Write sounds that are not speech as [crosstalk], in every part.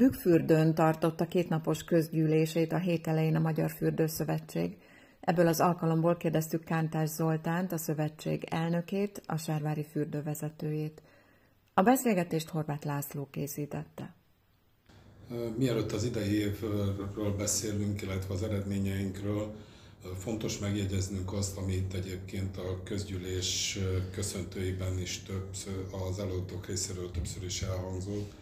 Bükkfürdőn tartotta kétnapos közgyűlését a hét elején a Magyar Fürdőszövetség. Ebből az alkalomból kérdeztük Kántás Zoltánt, a szövetség elnökét, a Sárvári fürdővezetőjét. A beszélgetést Horváth László készítette. Mielőtt az idei évről beszélünk, illetve az eredményeinkről, fontos megjegyeznünk azt, amit egyébként a közgyűlés köszöntőiben is többször, az előadók részéről többször is elhangzott,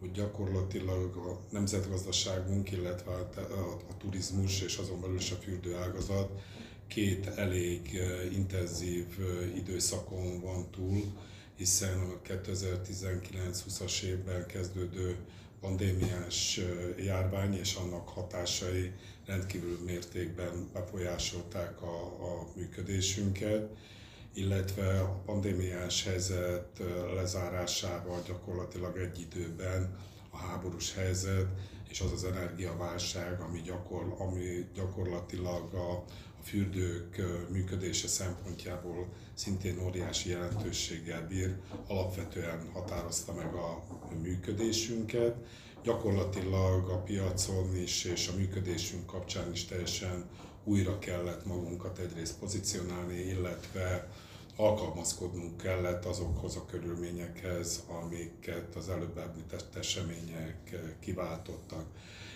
hogy gyakorlatilag a nemzetgazdaságunk, illetve a, a, a turizmus és azon belül is a fürdőágazat két elég intenzív időszakon van túl, hiszen a 2019-20-as évben kezdődő pandémiás járvány és annak hatásai rendkívül mértékben befolyásolták a, a működésünket, illetve a pandémiás helyzet lezárásával gyakorlatilag egy időben a háborús helyzet és az az energiaválság, ami, gyakor, ami gyakorlatilag a, a fürdők működése szempontjából szintén óriási jelentőséggel bír, alapvetően határozta meg a működésünket. Gyakorlatilag a piacon is és a működésünk kapcsán is teljesen újra kellett magunkat egyrészt pozícionálni, illetve alkalmazkodnunk kellett azokhoz a körülményekhez, amiket az előbb említett események kiváltottak.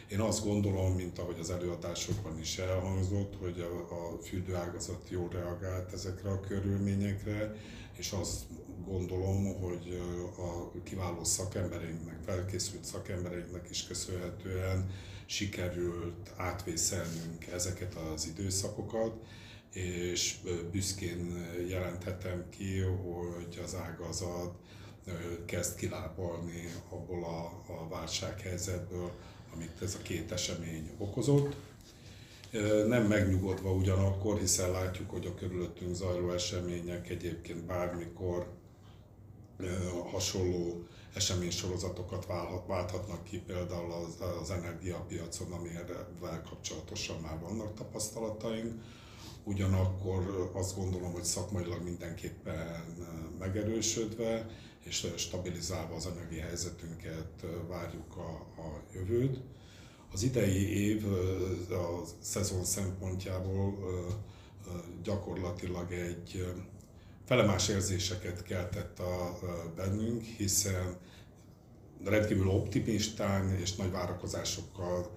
Én azt gondolom, mint ahogy az előadásokban is elhangzott, hogy a, a fürdőágazat jól reagált ezekre a körülményekre, és azt gondolom, hogy a kiváló szakembereinknek, felkészült szakembereinknek is köszönhetően sikerült átvészelnünk ezeket az időszakokat, és büszkén jelenthetem ki, hogy az ágazat kezd kilábalni abból a, a válsághelyzetből, amit ez a két esemény okozott. Nem megnyugodva ugyanakkor, hiszen látjuk, hogy a körülöttünk zajló események egyébként bármikor hasonló eseménysorozatokat válthatnak ki, például az, az energiapiacon, amivel kapcsolatosan már vannak tapasztalataink. Ugyanakkor azt gondolom, hogy szakmailag mindenképpen megerősödve és stabilizálva az anyagi helyzetünket várjuk a, a jövőt. Az idei év a szezon szempontjából gyakorlatilag egy felemás érzéseket keltett a bennünk, hiszen rendkívül optimistán és nagy várakozásokkal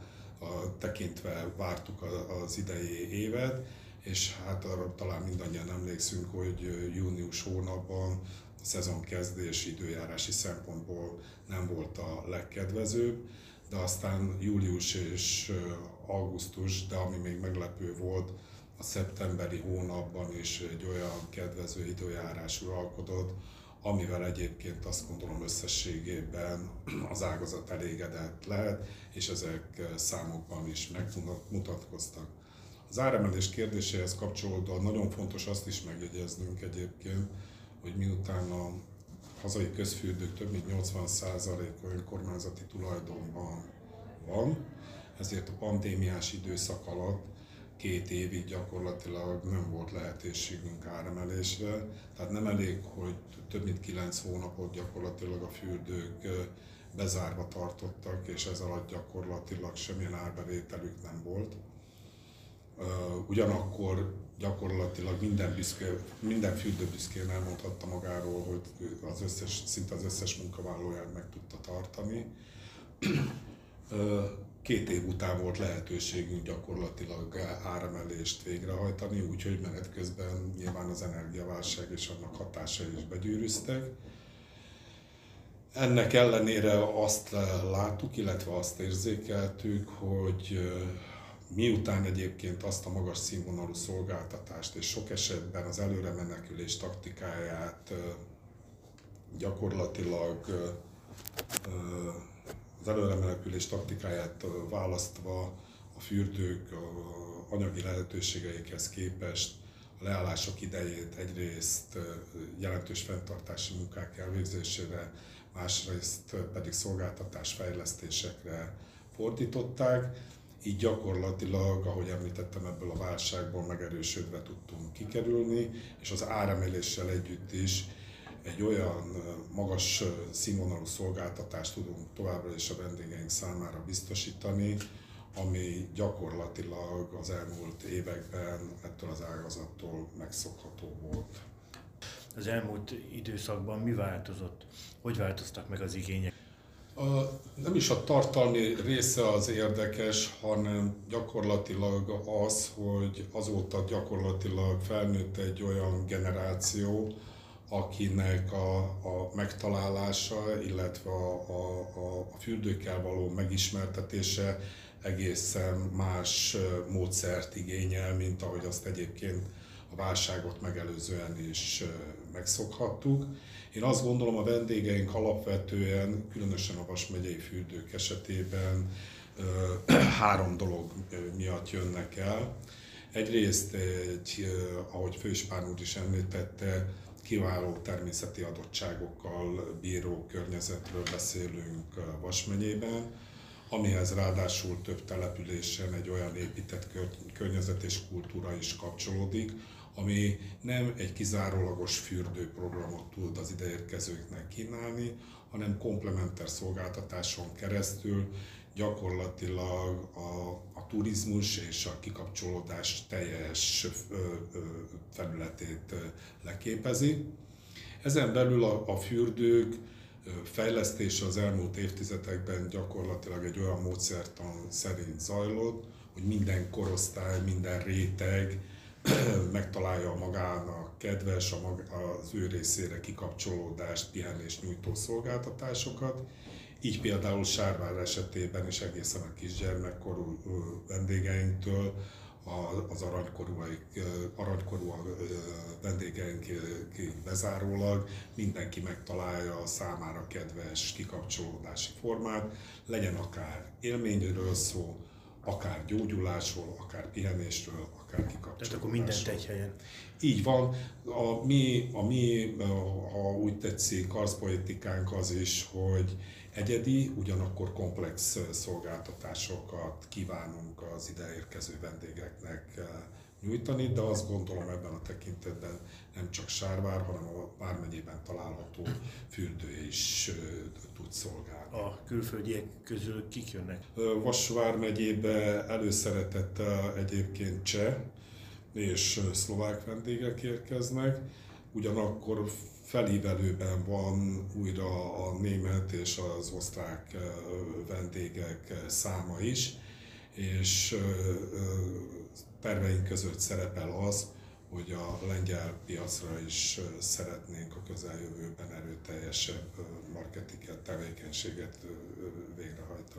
tekintve vártuk az idei évet, és hát arra talán mindannyian emlékszünk, hogy június hónapban a szezon kezdés időjárási szempontból nem volt a legkedvezőbb, de aztán július és augusztus, de ami még meglepő volt, a szeptemberi hónapban is egy olyan kedvező időjárás uralkodott, amivel egyébként azt gondolom összességében [clears throat] az ágazat elégedett lehet, és ezek számokban is megmutatkoztak. Az áremelés kérdéséhez kapcsolódóan nagyon fontos azt is megjegyeznünk egyébként, hogy miután a hazai közfürdők több mint 80%-a önkormányzati tulajdonban van, ezért a pandémiás időszak alatt két évig gyakorlatilag nem volt lehetőségünk áremelésre, tehát nem elég, hogy több mint kilenc hónapot gyakorlatilag a fürdők bezárva tartottak, és ez alatt gyakorlatilag semmilyen árbevételük nem volt. Ugyanakkor gyakorlatilag minden, büszke, minden fürdő büszkén elmondhatta magáról, hogy az összes, szinte az összes munkavállalóját meg tudta tartani két év után volt lehetőségünk gyakorlatilag áremelést végrehajtani, úgyhogy menet közben nyilván az energiaválság és annak hatásai is begyűrűztek. Ennek ellenére azt láttuk, illetve azt érzékeltük, hogy miután egyébként azt a magas színvonalú szolgáltatást és sok esetben az előre menekülés taktikáját gyakorlatilag az előremenekülés taktikáját választva a fürdők a anyagi lehetőségeikhez képest a leállások idejét egyrészt jelentős fenntartási munkák elvégzésére, másrészt pedig szolgáltatás fejlesztésekre fordították. Így gyakorlatilag, ahogy említettem, ebből a válságból megerősödve tudtunk kikerülni, és az áremeléssel együtt is egy olyan magas színvonalú szolgáltatást tudunk továbbra is a vendégeink számára biztosítani, ami gyakorlatilag az elmúlt években ettől az ágazattól megszokható volt. Az elmúlt időszakban mi változott? Hogy változtak meg az igények? A, nem is a tartalmi része az érdekes, hanem gyakorlatilag az, hogy azóta gyakorlatilag felnőtt egy olyan generáció, akinek a, a megtalálása, illetve a, a, a fürdőkkel való megismertetése egészen más módszert igényel, mint ahogy azt egyébként a válságot megelőzően is megszokhattuk. Én azt gondolom, a vendégeink alapvetően, különösen a Vas megyei fürdők esetében [clears throat] három dolog miatt jönnek el. Egyrészt egy, ahogy Főispán úr is említette, kiváló természeti adottságokkal bíró környezetről beszélünk Vas amihez ráadásul több településen egy olyan épített környezet és kultúra is kapcsolódik, ami nem egy kizárólagos fürdőprogramot tud az ideérkezőknek kínálni, hanem komplementer szolgáltatáson keresztül gyakorlatilag a, a turizmus és a kikapcsolódás teljes felületét leképezi. Ezen belül a, a fürdők fejlesztése az elmúlt évtizedekben gyakorlatilag egy olyan módszertan szerint zajlott, hogy minden korosztály, minden réteg [clears throat] megtalálja magának kedves, a maga, az ő részére kikapcsolódást, pihenést nyújtó szolgáltatásokat. Így például Sárvár esetében is egészen a kisgyermekkorú vendégeinktől az aranykorú, aranykorú vendégeink bezárólag mindenki megtalálja a számára kedves kikapcsolódási formát, legyen akár élményről szó, akár gyógyulásról, akár pihenésről, akár kikapcsolódásról. Tehát akkor mindent egy helyen. Így van. A mi, a mi ha úgy tetszik, arszpolitikánk az is, hogy egyedi, ugyanakkor komplex szolgáltatásokat kívánunk az ideérkező vendégeknek nyújtani, de azt gondolom ebben a tekintetben nem csak Sárvár, hanem a Vármegyében található fürdő is tud szolgálni. A külföldiek közül kik jönnek? Vas megyébe előszeretettel egyébként cseh és szlovák vendégek érkeznek, ugyanakkor felívelőben van újra a német és az osztrák vendégek száma is, és terveink között szerepel az, hogy a lengyel piacra is szeretnénk a közeljövőben erőteljesebb marketing tevékenységet végrehajtani.